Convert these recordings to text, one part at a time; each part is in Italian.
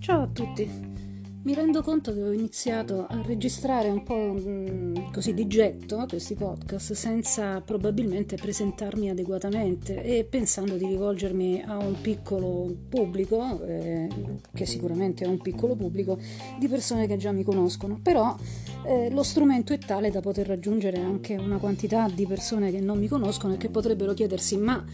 Ciao a tutti. Mi rendo conto che ho iniziato a registrare un po' mh, così di getto questi podcast senza probabilmente presentarmi adeguatamente e pensando di rivolgermi a un piccolo pubblico, eh, che sicuramente è un piccolo pubblico, di persone che già mi conoscono. Però eh, lo strumento è tale da poter raggiungere anche una quantità di persone che non mi conoscono e che potrebbero chiedersi ma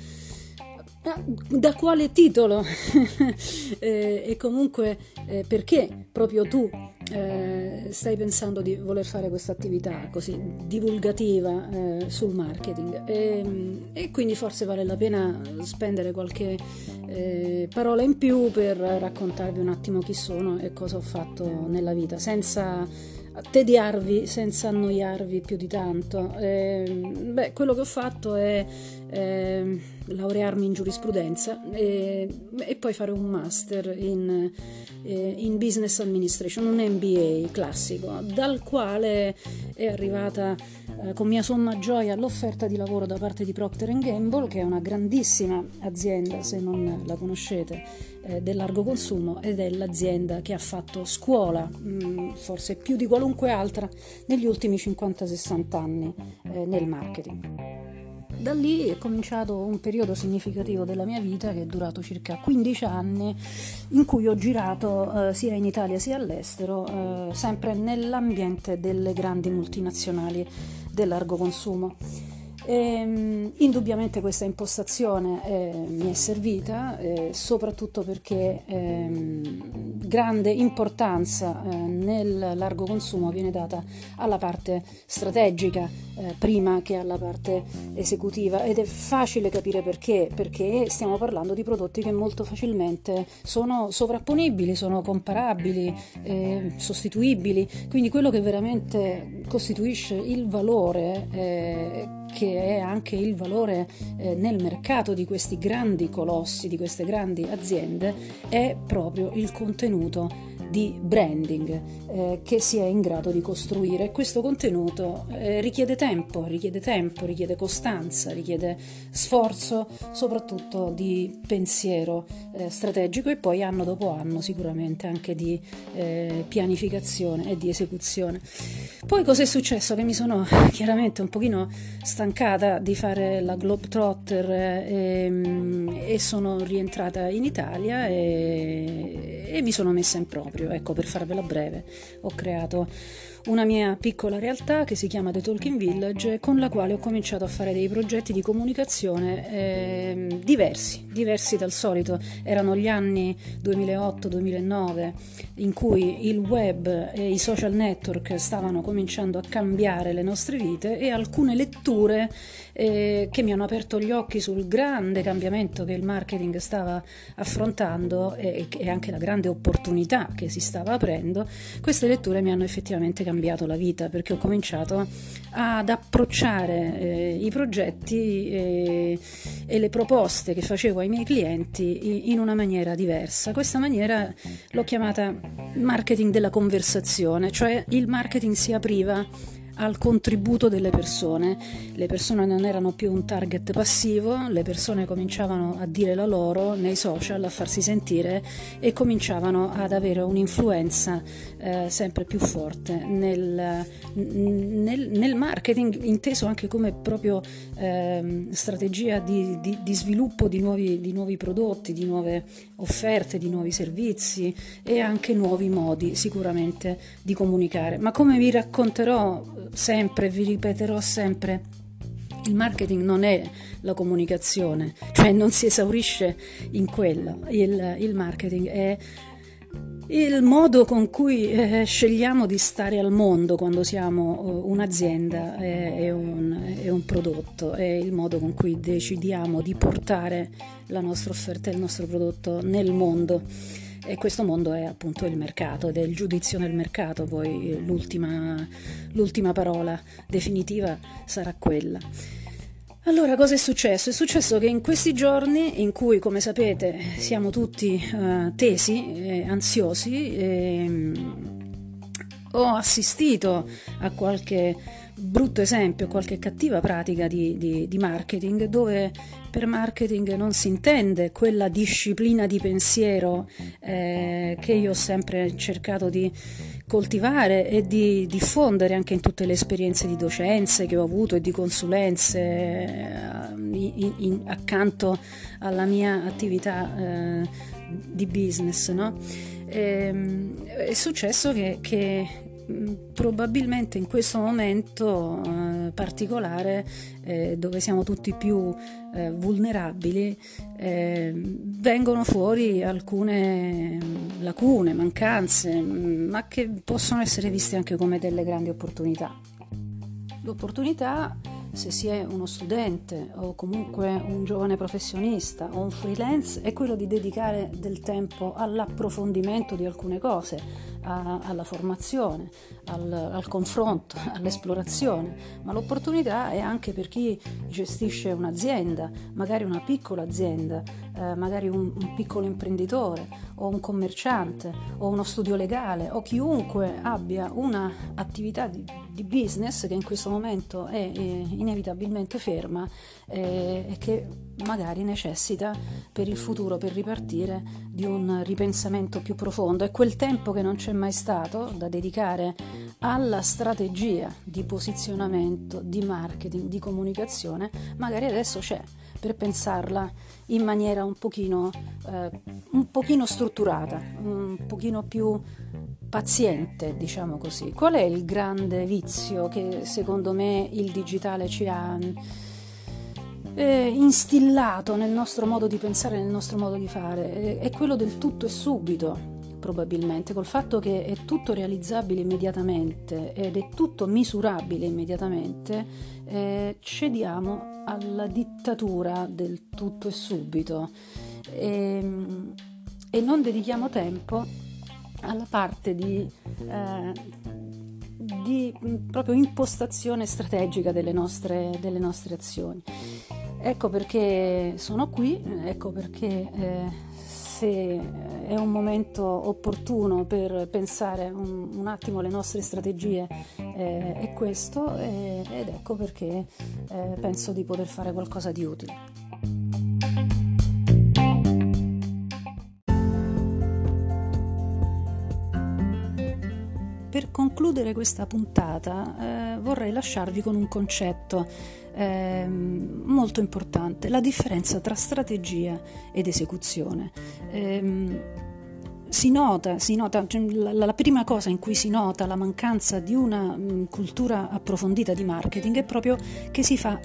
da quale titolo? eh, e comunque eh, perché proprio tu eh, stai pensando di voler fare questa attività così divulgativa eh, sul marketing? E, e, quindi forse vale la pena spendere qualche eh, parola in più per raccontarvi un attimo chi sono e cosa ho fatto nella vita, senza tediarvi senza annoiarvi più di tanto. Eh, beh, quello che ho fatto è eh, laurearmi in giurisprudenza e, e, poi fare un master in, eh, in, business administration, un MBA classico, dal quale è arrivata eh, con mia somma gioia l'offerta di lavoro da parte di Procter Gamble, che è una grandissima azienda, se non la conoscete eh, del largo consumo ed è l'azienda che ha fatto scuola, mh, mm, forse più di qualunque altra, negli ultimi 50-60 anni eh, nel marketing. Da lì è cominciato un periodo significativo della mia vita che è durato circa 15 anni in cui ho girato eh, sia in Italia sia all'estero, eh, sempre nell'ambiente delle grandi multinazionali del largo consumo. E, ehm, indubbiamente questa impostazione eh, mi è servita, eh, soprattutto perché eh, grande importanza eh, nel largo consumo viene data alla parte strategica eh, prima che alla parte esecutiva. Ed è facile capire perché, perché stiamo parlando di prodotti che molto facilmente sono sovrapponibili, sono comparabili, eh, sostituibili, quindi quello che veramente costituisce il valore che è anche il valore eh, nel mercato di questi grandi colossi, di queste grandi aziende, è proprio il contenuto di branding eh, che si è in grado di costruire. Questo contenuto eh, richiede tempo, richiede tempo, richiede costanza, richiede sforzo, soprattutto di pensiero eh, strategico e poi anno dopo anno sicuramente anche di eh, pianificazione e di esecuzione. Poi cos'è successo? Che mi sono chiaramente un pochino stancata di fare la Globetrotter e, ehm, e sono rientrata in Italia e, e mi sono messa in proprio ecco per farvela breve, ho creato una mia piccola realtà che si chiama The Talking Village con la quale ho cominciato a fare dei progetti di comunicazione eh, diversi, diversi dal solito. Erano gli anni 2008-2009 in cui il web e i social network stavano cominciando a cambiare le nostre vite e alcune letture eh, che mi hanno aperto gli occhi sul grande cambiamento che il marketing stava affrontando e, e anche la grande opportunità che si stava aprendo, queste letture mi hanno effettivamente cambiato la vita perché ho cominciato ad approcciare eh, i progetti e, e, le proposte che facevo ai miei clienti in una maniera diversa. Questa maniera l'ho chiamata marketing della conversazione, cioè il marketing si apriva al contributo delle persone. Le persone non erano più un target passivo, le persone cominciavano a dire la loro nei social, a farsi sentire e cominciavano ad avere un'influenza eh, sempre più forte nel, nel, nel, marketing, inteso anche come proprio eh, strategia di, di, di sviluppo di nuovi, di nuovi prodotti, di nuove offerte, di nuovi servizi e anche nuovi modi sicuramente di comunicare. Ma come vi racconterò sempre, vi ripeterò sempre, il marketing non è la comunicazione, cioè non si esaurisce in quello, il, il marketing è il modo con cui eh, scegliamo di stare al mondo quando siamo uh, un'azienda è, è, un, un, prodotto, è il modo con cui decidiamo di portare la nostra offerta e il nostro prodotto nel mondo e questo mondo è appunto il mercato ed è il giudizio nel mercato, poi l'ultima, l'ultima parola definitiva sarà quella. Allora, cosa è successo? È successo che in questi giorni, in cui, come sapete, siamo tutti uh, tesi, e ansiosi, e, ho assistito a qualche brutto esempio, qualche cattiva pratica di, di, di, marketing, dove per marketing non si intende quella disciplina di pensiero eh, che io ho sempre cercato di coltivare e di diffondere anche in tutte le esperienze di docenze che ho avuto e di consulenze eh, in, in, accanto alla mia attività eh, di business. No? E, ehm, è successo che, che probabilmente in questo momento eh, particolare eh, dove siamo tutti più eh, vulnerabili eh, vengono fuori alcune lacune, mancanze, ma che possono essere viste anche come delle grandi opportunità. L'opportunità se si è uno studente o comunque un giovane professionista o un freelance, è quello di dedicare del tempo all'approfondimento di alcune cose, a, alla formazione, al, al, confronto, all'esplorazione, ma l'opportunità è anche per chi gestisce un'azienda, magari una piccola azienda, eh, magari un, un piccolo imprenditore o un commerciante o uno studio legale o chiunque abbia un'attività di, di business che in questo momento è eh, inevitabilmente ferma eh, e che magari necessita per il futuro, per ripartire, di un ripensamento più profondo. E quel tempo che non c'è mai stato da dedicare alla strategia di posizionamento, di marketing, di comunicazione, magari adesso c'è per pensarla in maniera un pochino, eh, un pochino strutturata, un pochino più paziente, diciamo così. Qual è il grande vizio che secondo me il digitale ci ha eh, instillato nel nostro modo di pensare, nel nostro modo di fare? È quello del tutto e subito probabilmente, col fatto che è tutto realizzabile immediatamente ed è tutto misurabile immediatamente, eh, cediamo alla dittatura del tutto e subito e, ehm, e non dedichiamo tempo alla parte di, eh, di proprio impostazione strategica delle nostre, delle nostre, azioni. Ecco perché sono qui, ecco perché eh, se è un momento opportuno per pensare un, un attimo alle nostre strategie eh, è questo eh, ed ecco perché eh, penso di poter fare qualcosa di utile. Per concludere questa puntata eh, vorrei lasciarvi con un concetto eh, molto importante, la differenza tra strategia ed esecuzione. Eh, si nota, si nota cioè, la, la, prima cosa in cui si nota la mancanza di una mh, cultura approfondita di marketing è proprio che si fa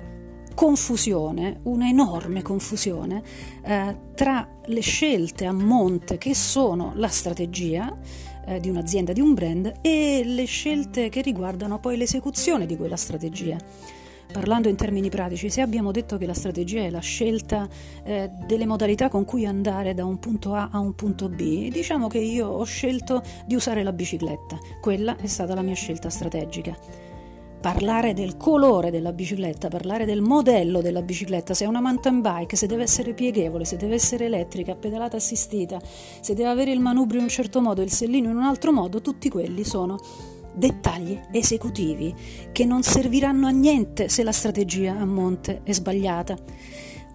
confusione, un'enorme confusione eh, tra le scelte a monte che sono la strategia eh, di un'azienda, di un brand e le scelte che riguardano poi l'esecuzione di quella strategia. Parlando in termini pratici, se abbiamo detto che la strategia è la scelta eh, delle modalità con cui andare da un punto A a un punto B, diciamo che io ho scelto di usare la bicicletta, quella è stata la mia scelta strategica parlare del colore della bicicletta, parlare del modello della bicicletta, se è una mountain bike, se deve essere pieghevole, se deve essere elettrica, pedalata assistita, se deve avere il manubrio in un certo modo il sellino in un altro modo, tutti quelli sono dettagli esecutivi che non serviranno a niente se la strategia a monte è sbagliata.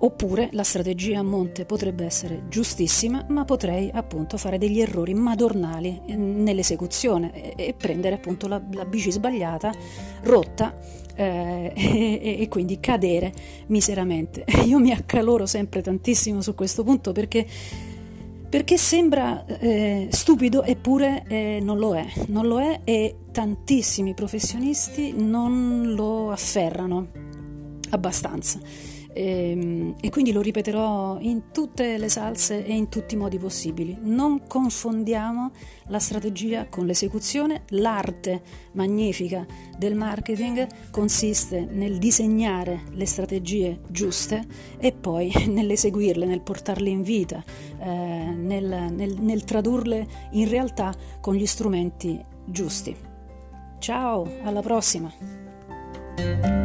Oppure la strategia a monte potrebbe essere giustissima, ma potrei appunto fare degli errori madornali eh, nell'esecuzione e, prendere appunto la, la bici sbagliata, rotta eh, e, e, quindi cadere miseramente. Io mi accaloro sempre tantissimo su questo punto perché, perché sembra eh, stupido eppure eh, non lo è, non lo è e tantissimi professionisti non lo afferrano abbastanza. E, ehm, e, quindi lo ripeterò in tutte le salse e in tutti i modi possibili. Non confondiamo la strategia con l'esecuzione. L'arte magnifica del marketing consiste nel disegnare le strategie giuste e poi nell'eseguirle, nel portarle in vita, eh, nel, nel, nel tradurle in realtà con gli strumenti giusti. Ciao, alla prossima!